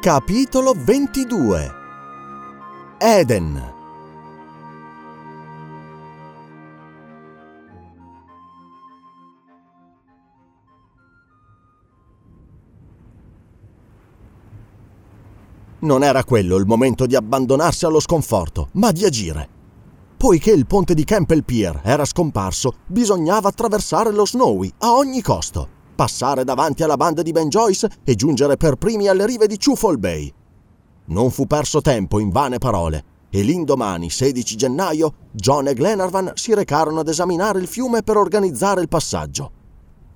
Capitolo 22 Eden. Non era quello il momento di abbandonarsi allo sconforto, ma di agire. Poiché il ponte di Campbell Pier era scomparso, bisognava attraversare lo Snowy a ogni costo, passare davanti alla banda di Ben Joyce e giungere per primi alle rive di Chufol Bay. Non fu perso tempo in vane parole e l'indomani, 16 gennaio, John e Glenarvan si recarono ad esaminare il fiume per organizzare il passaggio.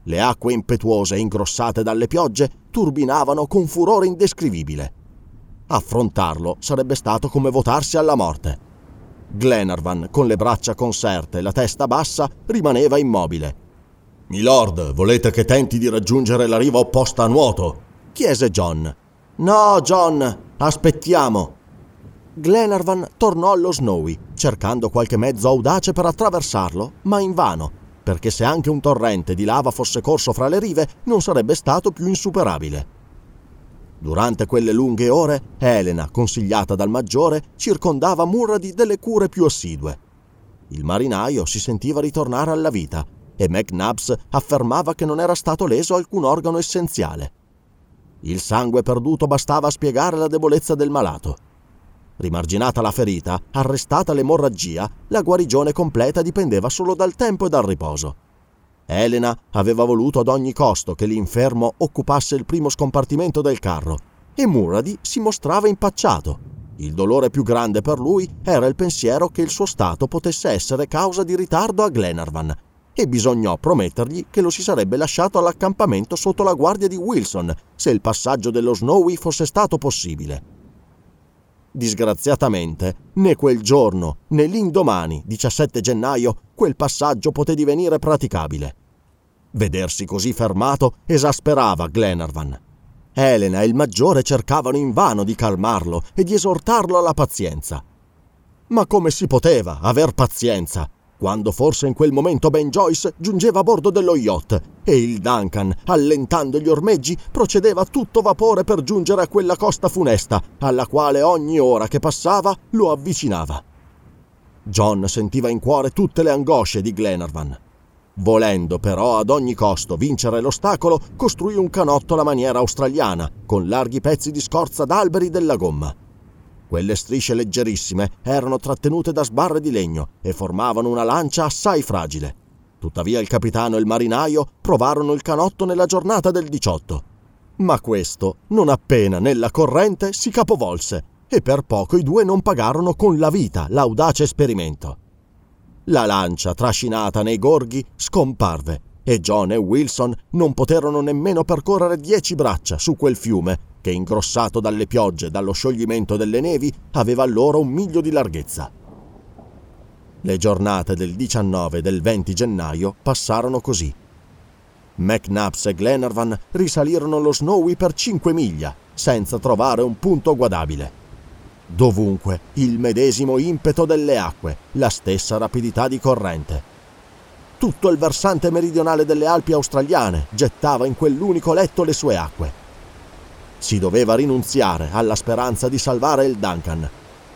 Le acque impetuose ingrossate dalle piogge turbinavano con furore indescrivibile. Affrontarlo sarebbe stato come votarsi alla morte. Glenarvan, con le braccia conserte e la testa bassa, rimaneva immobile. Milord, volete che tenti di raggiungere la riva opposta a nuoto? chiese John. No, John, aspettiamo. Glenarvan tornò allo Snowy, cercando qualche mezzo audace per attraversarlo, ma invano, perché se anche un torrente di lava fosse corso fra le rive, non sarebbe stato più insuperabile. Durante quelle lunghe ore, Elena, consigliata dal maggiore, circondava Murrady delle cure più assidue. Il marinaio si sentiva ritornare alla vita e McNabbs affermava che non era stato leso alcun organo essenziale. Il sangue perduto bastava a spiegare la debolezza del malato. Rimarginata la ferita, arrestata l'emorragia, la guarigione completa dipendeva solo dal tempo e dal riposo. Elena aveva voluto ad ogni costo che l'infermo occupasse il primo scompartimento del carro e Murady si mostrava impacciato. Il dolore più grande per lui era il pensiero che il suo stato potesse essere causa di ritardo a Glenarvan e bisognò promettergli che lo si sarebbe lasciato all'accampamento sotto la guardia di Wilson se il passaggio dello Snowy fosse stato possibile. Disgraziatamente, né quel giorno né l'indomani, 17 gennaio, quel passaggio poté divenire praticabile. Vedersi così fermato esasperava Glenarvan. Elena e il maggiore cercavano invano di calmarlo e di esortarlo alla pazienza. Ma come si poteva aver pazienza quando forse in quel momento Ben Joyce giungeva a bordo dello yacht e il Duncan, allentando gli ormeggi, procedeva a tutto vapore per giungere a quella costa funesta, alla quale ogni ora che passava lo avvicinava. John sentiva in cuore tutte le angosce di Glenarvan. Volendo però ad ogni costo vincere l'ostacolo, costruì un canotto alla maniera australiana, con larghi pezzi di scorza d'alberi della gomma. Quelle strisce leggerissime erano trattenute da sbarre di legno e formavano una lancia assai fragile. Tuttavia il capitano e il marinaio provarono il canotto nella giornata del 18. Ma questo, non appena nella corrente, si capovolse e per poco i due non pagarono con la vita l'audace esperimento. La lancia, trascinata nei gorghi, scomparve e John e Wilson non poterono nemmeno percorrere dieci braccia su quel fiume che ingrossato dalle piogge e dallo scioglimento delle nevi aveva allora un miglio di larghezza. Le giornate del 19 e del 20 gennaio passarono così. McNabbs e Glenarvan risalirono lo Snowy per cinque miglia, senza trovare un punto guardabile. Dovunque il medesimo impeto delle acque, la stessa rapidità di corrente. Tutto il versante meridionale delle Alpi australiane gettava in quell'unico letto le sue acque si doveva rinunziare alla speranza di salvare il Duncan,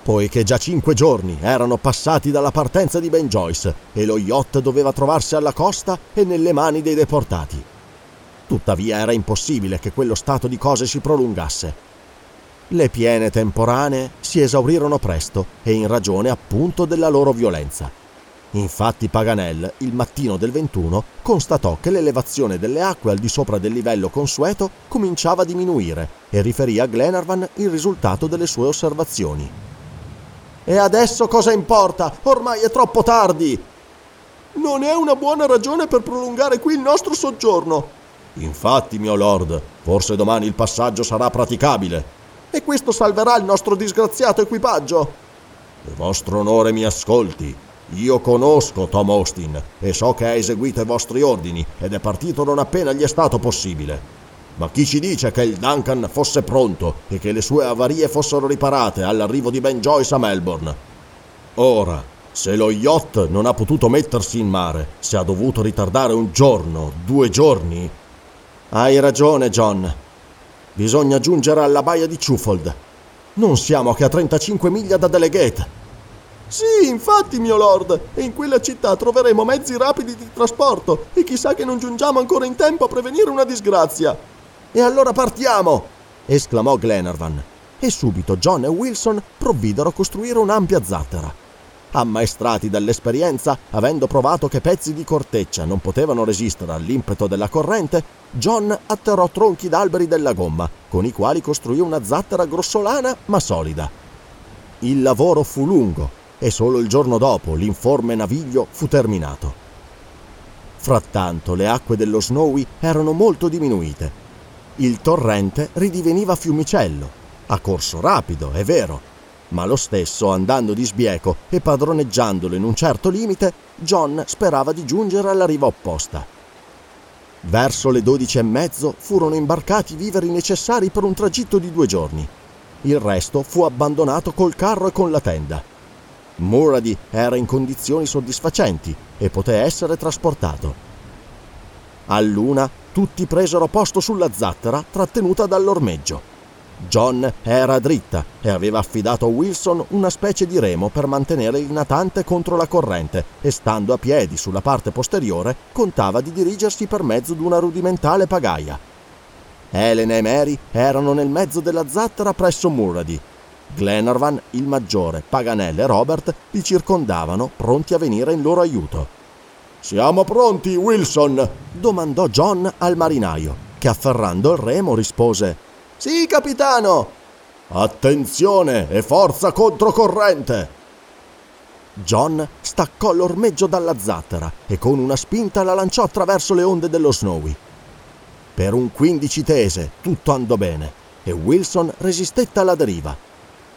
poiché già cinque giorni erano passati dalla partenza di Ben Joyce e lo yacht doveva trovarsi alla costa e nelle mani dei deportati. Tuttavia era impossibile che quello stato di cose si prolungasse. Le piene temporanee si esaurirono presto e in ragione appunto della loro violenza. Infatti Paganel, il mattino del 21, constatò che l'elevazione delle acque al di sopra del livello consueto cominciava a diminuire e riferì a Glenarvan il risultato delle sue osservazioni. E adesso cosa importa? Ormai è troppo tardi! Non è una buona ragione per prolungare qui il nostro soggiorno. Infatti, mio lord, forse domani il passaggio sarà praticabile. E questo salverà il nostro disgraziato equipaggio. Il vostro onore mi ascolti. Io conosco Tom Austin e so che ha eseguito i vostri ordini ed è partito non appena gli è stato possibile. Ma chi ci dice che il Duncan fosse pronto e che le sue avarie fossero riparate all'arrivo di Ben Joyce a Melbourne? Ora, se lo yacht non ha potuto mettersi in mare, se ha dovuto ritardare un giorno, due giorni, hai ragione, John. Bisogna giungere alla baia di Chufold. Non siamo che a 35 miglia da Delegate. Sì, infatti, mio lord, e in quella città troveremo mezzi rapidi di trasporto e chissà che non giungiamo ancora in tempo a prevenire una disgrazia. E allora partiamo! esclamò Glenarvan. E subito John e Wilson provvidero a costruire un'ampia zattera. Ammaestrati dall'esperienza, avendo provato che pezzi di corteccia non potevano resistere all'impeto della corrente, John atterrò tronchi d'alberi della gomma, con i quali costruì una zattera grossolana ma solida. Il lavoro fu lungo e solo il giorno dopo l'informe naviglio fu terminato. Frattanto le acque dello Snowy erano molto diminuite. Il torrente ridiveniva fiumicello, a corso rapido, è vero, ma lo stesso, andando di sbieco e padroneggiandolo in un certo limite, John sperava di giungere alla riva opposta. Verso le dodici e mezzo furono imbarcati i viveri necessari per un tragitto di due giorni. Il resto fu abbandonato col carro e con la tenda. Murady era in condizioni soddisfacenti e poté essere trasportato. A luna tutti presero posto sulla zattera trattenuta dall'ormeggio. John era dritta e aveva affidato a Wilson una specie di remo per mantenere il natante contro la corrente e stando a piedi sulla parte posteriore contava di dirigersi per mezzo di una rudimentale pagaia. Elena e Mary erano nel mezzo della zattera presso Murady. Glenarvan, il maggiore, Paganel e Robert li circondavano, pronti a venire in loro aiuto. Siamo pronti, Wilson? domandò John al marinaio, che afferrando il remo rispose sì, capitano! Attenzione e forza controcorrente! John staccò l'ormeggio dalla zattera e con una spinta la lanciò attraverso le onde dello Snowy. Per un quindici tese tutto andò bene e Wilson resistette alla deriva.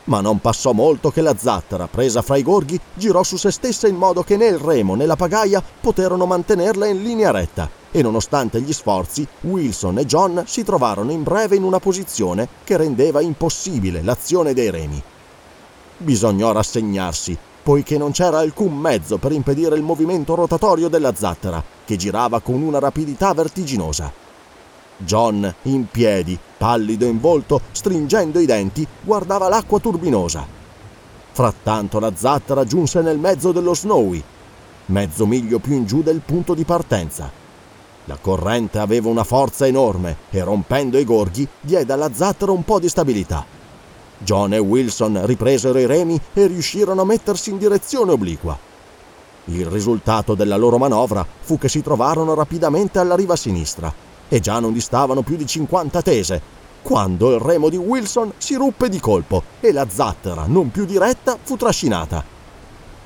Ma non passò molto che la zattera, presa fra i gorghi, girò su se stessa in modo che né il remo né la pagaia poterono mantenerla in linea retta e nonostante gli sforzi, Wilson e John si trovarono in breve in una posizione che rendeva impossibile l'azione dei remi. Bisognò rassegnarsi, poiché non c'era alcun mezzo per impedire il movimento rotatorio della zattera, che girava con una rapidità vertiginosa. John, in piedi, pallido in volto, stringendo i denti, guardava l'acqua turbinosa. Frattanto la zattera giunse nel mezzo dello Snowy, mezzo miglio più in giù del punto di partenza. La corrente aveva una forza enorme e rompendo i gorghi diede alla zattera un po' di stabilità. John e Wilson ripresero i remi e riuscirono a mettersi in direzione obliqua. Il risultato della loro manovra fu che si trovarono rapidamente alla riva sinistra e già non distavano più di 50 tese, quando il remo di Wilson si ruppe di colpo e la zattera, non più diretta, fu trascinata.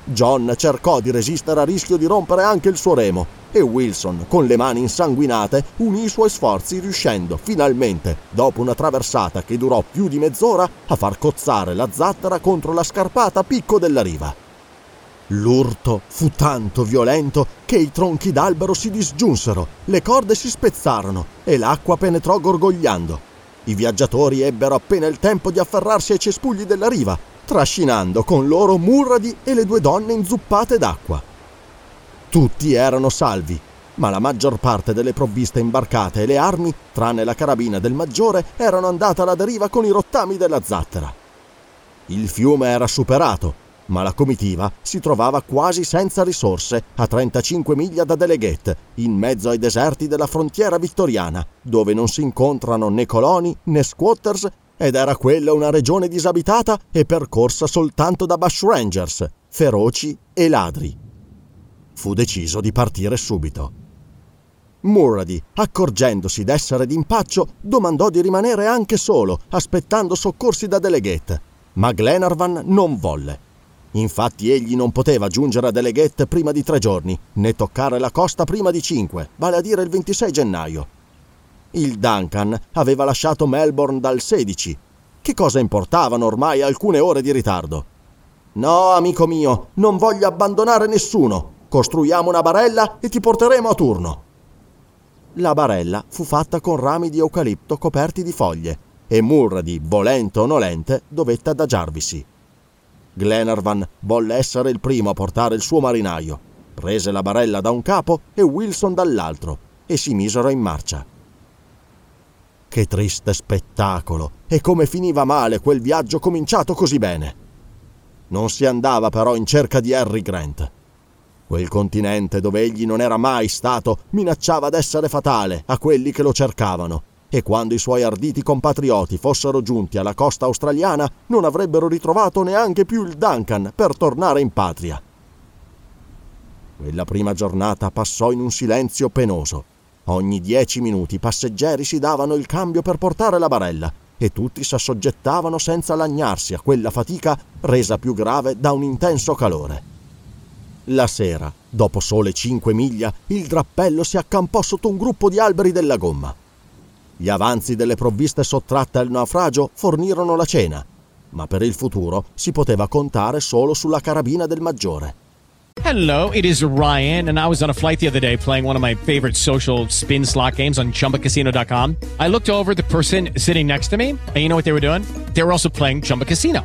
John cercò di resistere a rischio di rompere anche il suo remo e Wilson, con le mani insanguinate, unì i suoi sforzi riuscendo finalmente, dopo una traversata che durò più di mezz'ora, a far cozzare la zattera contro la scarpata picco della riva. L'urto fu tanto violento che i tronchi d'albero si disgiunsero, le corde si spezzarono e l'acqua penetrò gorgogliando. I viaggiatori ebbero appena il tempo di afferrarsi ai cespugli della riva trascinando con loro Murradi e le due donne inzuppate d'acqua. Tutti erano salvi, ma la maggior parte delle provviste imbarcate e le armi, tranne la carabina del maggiore, erano andate alla deriva con i rottami della zattera. Il fiume era superato, ma la comitiva si trovava quasi senza risorse a 35 miglia da Deleghete, in mezzo ai deserti della frontiera vittoriana, dove non si incontrano né coloni né squatters ed era quella una regione disabitata e percorsa soltanto da bushrangers, feroci e ladri. Fu deciso di partire subito. Murady, accorgendosi d'essere d'impaccio, domandò di rimanere anche solo, aspettando soccorsi da Delegate, ma Glenarvan non volle. Infatti egli non poteva giungere a Deleghette prima di tre giorni, né toccare la costa prima di cinque, vale a dire il 26 gennaio. Il Duncan aveva lasciato Melbourne dal 16. Che cosa importavano ormai alcune ore di ritardo? No, amico mio, non voglio abbandonare nessuno. Costruiamo una barella e ti porteremo a turno. La barella fu fatta con rami di eucalipto coperti di foglie e Murrady, volente o nolente, dovette adagiarvisi. Glenarvan volle essere il primo a portare il suo marinaio, prese la barella da un capo e Wilson dall'altro e si misero in marcia. Che triste spettacolo e come finiva male quel viaggio cominciato così bene. Non si andava però in cerca di Harry Grant. Quel continente dove egli non era mai stato minacciava d'essere fatale a quelli che lo cercavano e quando i suoi arditi compatrioti fossero giunti alla costa australiana non avrebbero ritrovato neanche più il Duncan per tornare in patria. Quella prima giornata passò in un silenzio penoso. Ogni dieci minuti i passeggeri si davano il cambio per portare la barella e tutti s'assoggettavano senza lagnarsi a quella fatica resa più grave da un intenso calore. La sera, dopo sole cinque miglia, il drappello si accampò sotto un gruppo di alberi della gomma. Gli avanzi delle provviste sottratte al naufragio fornirono la cena, ma per il futuro si poteva contare solo sulla carabina del maggiore. Hello, it is Ryan, and I was on a flight the other day playing one of my favorite social spin slot games on chumbacasino.com. I looked over the person sitting next to me, and you know what they were doing? They were also playing Chumba Casino.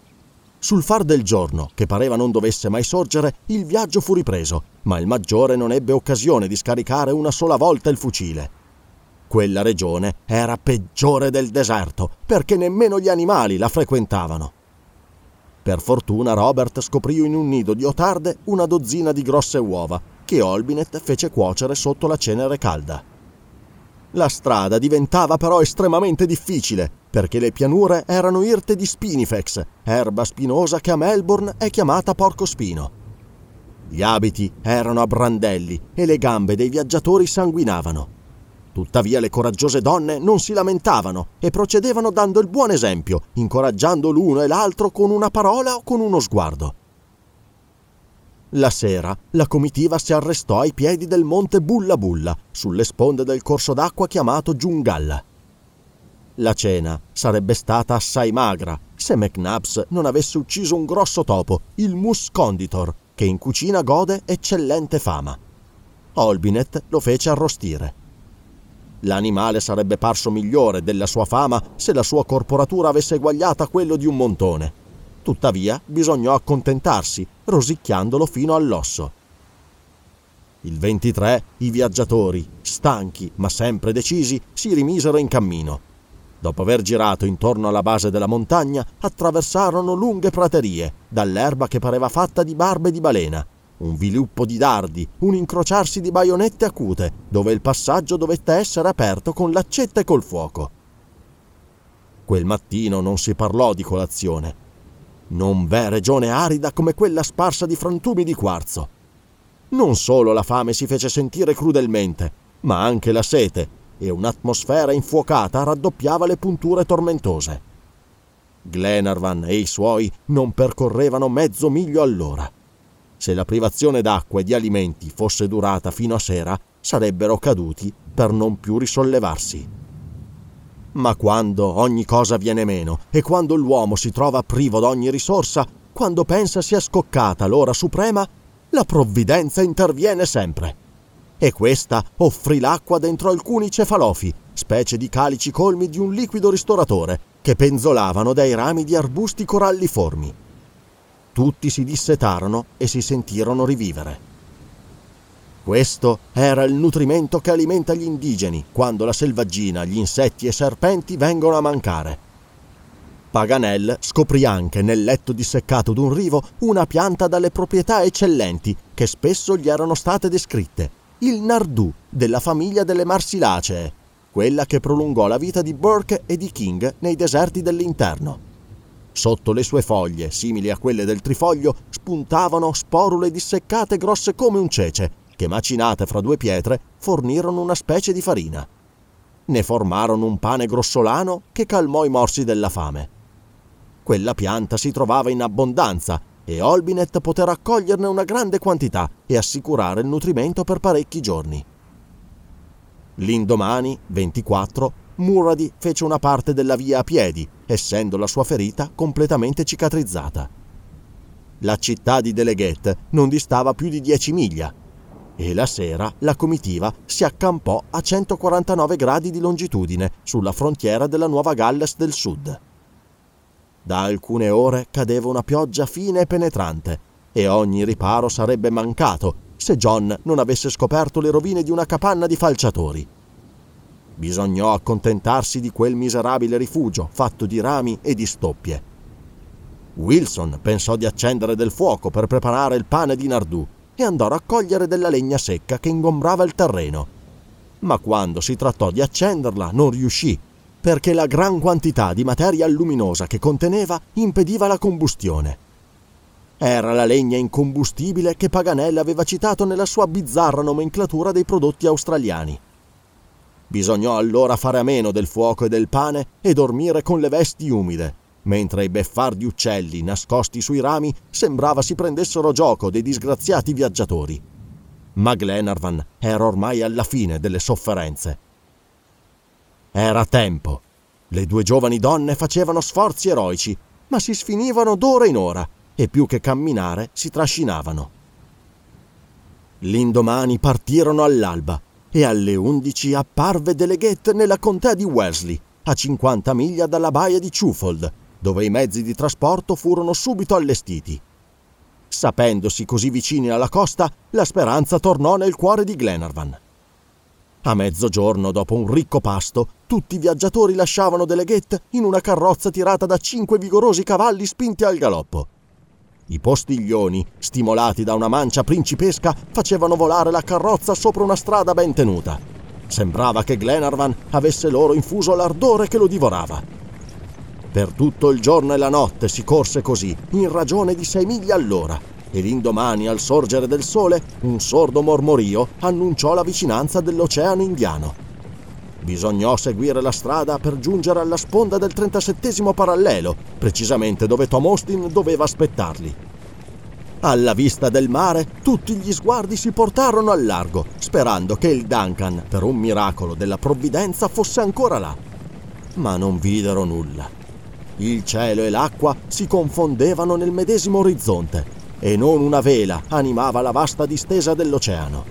Sul far del giorno, che pareva non dovesse mai sorgere, il viaggio fu ripreso, ma il maggiore non ebbe occasione di scaricare una sola volta il fucile. Quella regione era peggiore del deserto, perché nemmeno gli animali la frequentavano. Per fortuna Robert scoprì in un nido di otarde una dozzina di grosse uova, che Olbinet fece cuocere sotto la cenere calda. La strada diventava però estremamente difficile, perché le pianure erano irte di spinifex, erba spinosa che a Melbourne è chiamata porcospino. Gli abiti erano a brandelli e le gambe dei viaggiatori sanguinavano. Tuttavia le coraggiose donne non si lamentavano e procedevano dando il buon esempio, incoraggiando l'uno e l'altro con una parola o con uno sguardo. La sera la comitiva si arrestò ai piedi del monte Bulla Bulla, sulle sponde del corso d'acqua chiamato Giungalla. La cena sarebbe stata assai magra se McNabbs non avesse ucciso un grosso topo, il Mus Conditor, che in cucina gode eccellente fama. Olbinet lo fece arrostire. L'animale sarebbe parso migliore della sua fama se la sua corporatura avesse eguagliata quello di un montone Tuttavia bisognò accontentarsi, rosicchiandolo fino all'osso. Il 23 i viaggiatori, stanchi ma sempre decisi, si rimisero in cammino. Dopo aver girato intorno alla base della montagna, attraversarono lunghe praterie, dall'erba che pareva fatta di barbe di balena, un viluppo di dardi, un incrociarsi di baionette acute, dove il passaggio dovette essere aperto con l'accetta e col fuoco. Quel mattino non si parlò di colazione, non v'è regione arida come quella sparsa di frantumi di quarzo. Non solo la fame si fece sentire crudelmente, ma anche la sete, e un'atmosfera infuocata raddoppiava le punture tormentose. Glenarvan e i suoi non percorrevano mezzo miglio all'ora. Se la privazione d'acqua e di alimenti fosse durata fino a sera, sarebbero caduti per non più risollevarsi. Ma quando ogni cosa viene meno e quando l'uomo si trova privo d'ogni risorsa, quando pensa sia scoccata l'ora suprema, la provvidenza interviene sempre. E questa offrì l'acqua dentro alcuni cefalofi specie di calici colmi di un liquido ristoratore, che penzolavano dai rami di arbusti coralliformi. Tutti si dissetarono e si sentirono rivivere. Questo era il nutrimento che alimenta gli indigeni quando la selvaggina, gli insetti e serpenti vengono a mancare. Paganel scoprì anche nel letto disseccato d'un rivo una pianta dalle proprietà eccellenti che spesso gli erano state descritte, il nardù della famiglia delle marsilacee, quella che prolungò la vita di Burke e di King nei deserti dell'interno. Sotto le sue foglie, simili a quelle del trifoglio, spuntavano sporule disseccate grosse come un cece, che macinate fra due pietre fornirono una specie di farina. Ne formarono un pane grossolano che calmò i morsi della fame. Quella pianta si trovava in abbondanza e Olbinet poté raccoglierne una grande quantità e assicurare il nutrimento per parecchi giorni. L'indomani, 24, Muradi fece una parte della via a piedi, essendo la sua ferita completamente cicatrizzata. La città di Deleghete non distava più di 10 miglia e la sera la comitiva si accampò a 149 gradi di longitudine sulla frontiera della Nuova Galles del Sud. Da alcune ore cadeva una pioggia fine e penetrante e ogni riparo sarebbe mancato se John non avesse scoperto le rovine di una capanna di falciatori. Bisognò accontentarsi di quel miserabile rifugio fatto di rami e di stoppie. Wilson pensò di accendere del fuoco per preparare il pane di Nardù e andò a raccogliere della legna secca che ingombrava il terreno. Ma quando si trattò di accenderla non riuscì perché la gran quantità di materia luminosa che conteneva impediva la combustione. Era la legna incombustibile che Paganel aveva citato nella sua bizzarra nomenclatura dei prodotti australiani. Bisognò allora fare a meno del fuoco e del pane e dormire con le vesti umide, mentre i beffardi uccelli nascosti sui rami sembrava si prendessero gioco dei disgraziati viaggiatori. Ma Glenarvan era ormai alla fine delle sofferenze era tempo. Le due giovani donne facevano sforzi eroici, ma si sfinivano d'ora in ora e più che camminare si trascinavano. L'indomani partirono all'alba e alle undici apparve Deleghette nella contea di Wellesley, a 50 miglia dalla baia di Chufold, dove i mezzi di trasporto furono subito allestiti. Sapendosi così vicini alla costa, la speranza tornò nel cuore di Glenarvan. A mezzogiorno, dopo un ricco pasto, tutti i viaggiatori lasciavano Deleghette in una carrozza tirata da cinque vigorosi cavalli spinti al galoppo. I postiglioni, stimolati da una mancia principesca, facevano volare la carrozza sopra una strada ben tenuta. Sembrava che Glenarvan avesse loro infuso l'ardore che lo divorava. Per tutto il giorno e la notte si corse così, in ragione di sei miglia all'ora, e l'indomani, al sorgere del sole, un sordo mormorio annunciò la vicinanza dell'Oceano Indiano. Bisognò seguire la strada per giungere alla sponda del 37 parallelo, precisamente dove Tom Austin doveva aspettarli. Alla vista del mare, tutti gli sguardi si portarono al largo, sperando che il Duncan, per un miracolo della provvidenza, fosse ancora là. Ma non videro nulla. Il cielo e l'acqua si confondevano nel medesimo orizzonte e non una vela animava la vasta distesa dell'oceano.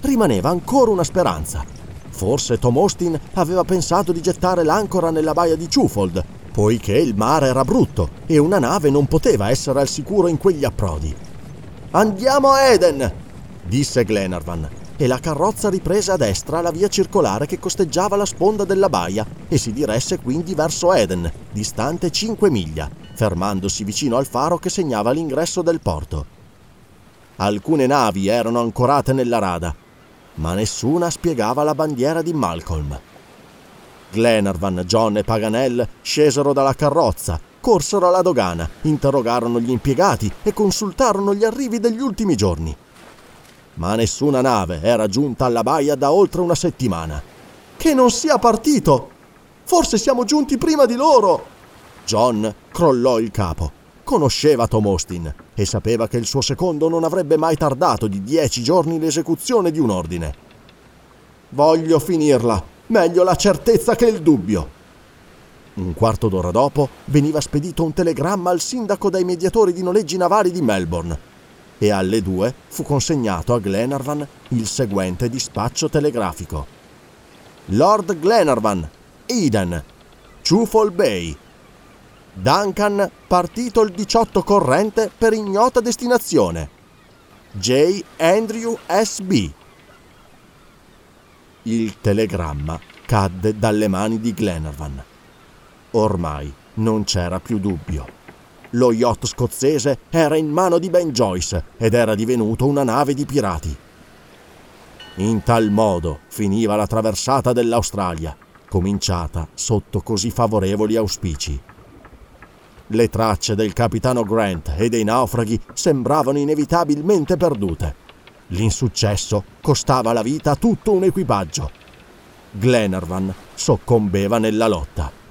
Rimaneva ancora una speranza. Forse Tom Austin aveva pensato di gettare l'ancora nella baia di Chufold, poiché il mare era brutto e una nave non poteva essere al sicuro in quegli approdi. Andiamo a Eden! disse Glenarvan, e la carrozza riprese a destra la via circolare che costeggiava la sponda della baia e si diresse quindi verso Eden, distante 5 miglia, fermandosi vicino al faro che segnava l'ingresso del porto. Alcune navi erano ancorate nella rada, ma nessuna spiegava la bandiera di Malcolm. Glenarvan, John e Paganel scesero dalla carrozza, corsero alla dogana, interrogarono gli impiegati e consultarono gli arrivi degli ultimi giorni. Ma nessuna nave era giunta alla baia da oltre una settimana. Che non sia partito! Forse siamo giunti prima di loro! John crollò il capo. Conosceva Tom Austin e sapeva che il suo secondo non avrebbe mai tardato di dieci giorni l'esecuzione di un ordine. Voglio finirla. Meglio la certezza che il dubbio. Un quarto d'ora dopo veniva spedito un telegramma al sindaco dai mediatori di noleggi navali di Melbourne e alle due fu consegnato a Glenarvan il seguente dispaccio telegrafico. Lord Glenarvan, Eden, Chufol Bay. Duncan, partito il 18 corrente per ignota destinazione. J. Andrew S.B. Il telegramma cadde dalle mani di Glenarvan. Ormai non c'era più dubbio. Lo yacht scozzese era in mano di Ben Joyce ed era divenuto una nave di pirati. In tal modo finiva la traversata dell'Australia, cominciata sotto così favorevoli auspici. Le tracce del capitano Grant e dei naufraghi sembravano inevitabilmente perdute. L'insuccesso costava la vita a tutto un equipaggio. Glenarvan soccombeva nella lotta.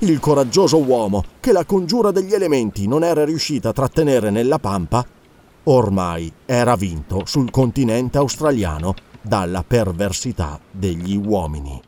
Il coraggioso uomo che la congiura degli elementi non era riuscita a trattenere nella pampa ormai era vinto sul continente australiano dalla perversità degli uomini.